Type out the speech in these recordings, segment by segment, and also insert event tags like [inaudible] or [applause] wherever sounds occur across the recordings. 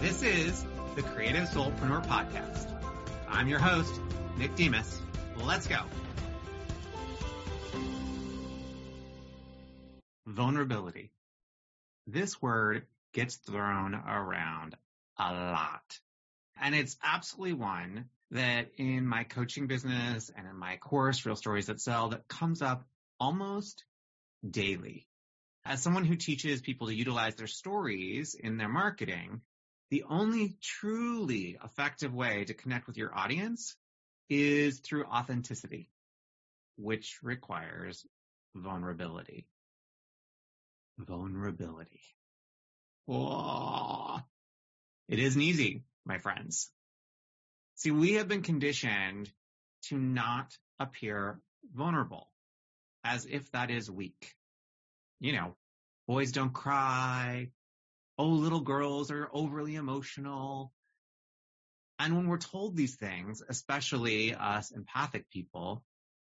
This is the Creative Soulpreneur Podcast. I'm your host, Nick Demos. Let's go. Vulnerability. This word gets thrown around a lot. And it's absolutely one that in my coaching business and in my course, Real Stories That Sell, that comes up almost daily. As someone who teaches people to utilize their stories in their marketing, the only truly effective way to connect with your audience is through authenticity, which requires vulnerability. Vulnerability. Whoa. It isn't easy, my friends. See, we have been conditioned to not appear vulnerable as if that is weak. You know, boys don't cry. Oh, little girls are overly emotional. And when we're told these things, especially us empathic people,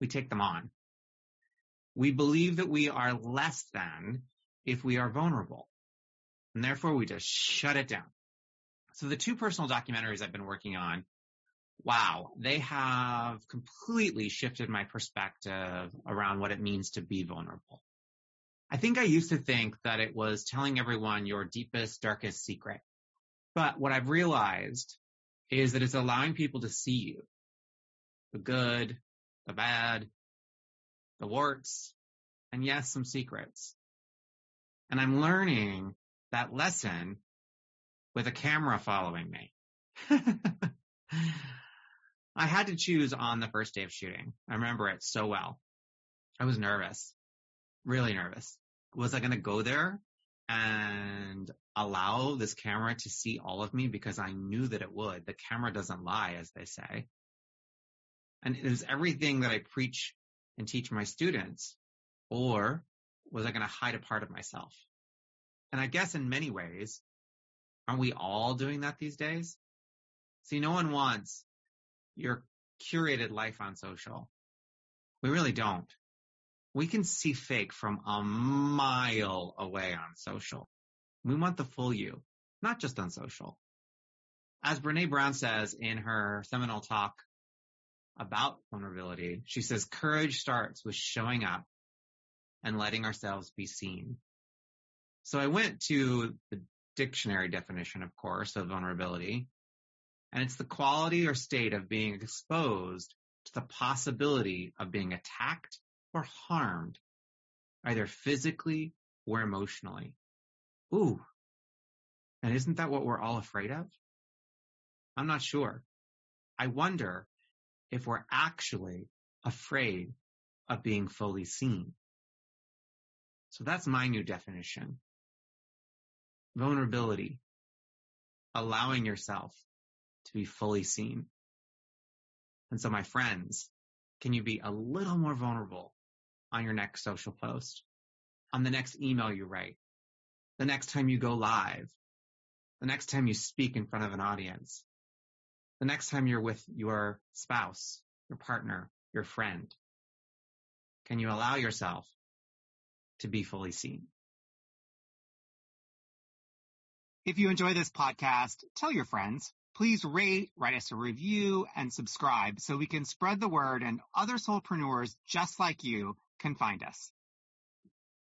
we take them on. We believe that we are less than if we are vulnerable. And therefore we just shut it down. So the two personal documentaries I've been working on wow, they have completely shifted my perspective around what it means to be vulnerable. I think I used to think that it was telling everyone your deepest, darkest secret. But what I've realized is that it's allowing people to see you. The good, the bad, the warts, and yes, some secrets. And I'm learning that lesson with a camera following me. [laughs] I had to choose on the first day of shooting. I remember it so well. I was nervous, really nervous. Was I going to go there and allow this camera to see all of me because I knew that it would. The camera doesn't lie, as they say. And it was everything that I preach and teach my students. Or was I going to hide a part of myself? And I guess in many ways, aren't we all doing that these days? See, no one wants your curated life on social. We really don't. We can see fake from a mile away on social. We want the full you, not just on social. As Brene Brown says in her seminal talk about vulnerability, she says courage starts with showing up and letting ourselves be seen. So I went to the dictionary definition, of course, of vulnerability, and it's the quality or state of being exposed to the possibility of being attacked or harmed, either physically or emotionally. Ooh. And isn't that what we're all afraid of? I'm not sure. I wonder if we're actually afraid of being fully seen. So that's my new definition. Vulnerability. Allowing yourself to be fully seen. And so my friends, can you be a little more vulnerable on your next social post, on the next email you write, the next time you go live, the next time you speak in front of an audience, the next time you're with your spouse, your partner, your friend? Can you allow yourself to be fully seen? If you enjoy this podcast, tell your friends. Please rate, write us a review, and subscribe so we can spread the word and other solopreneurs just like you can find us.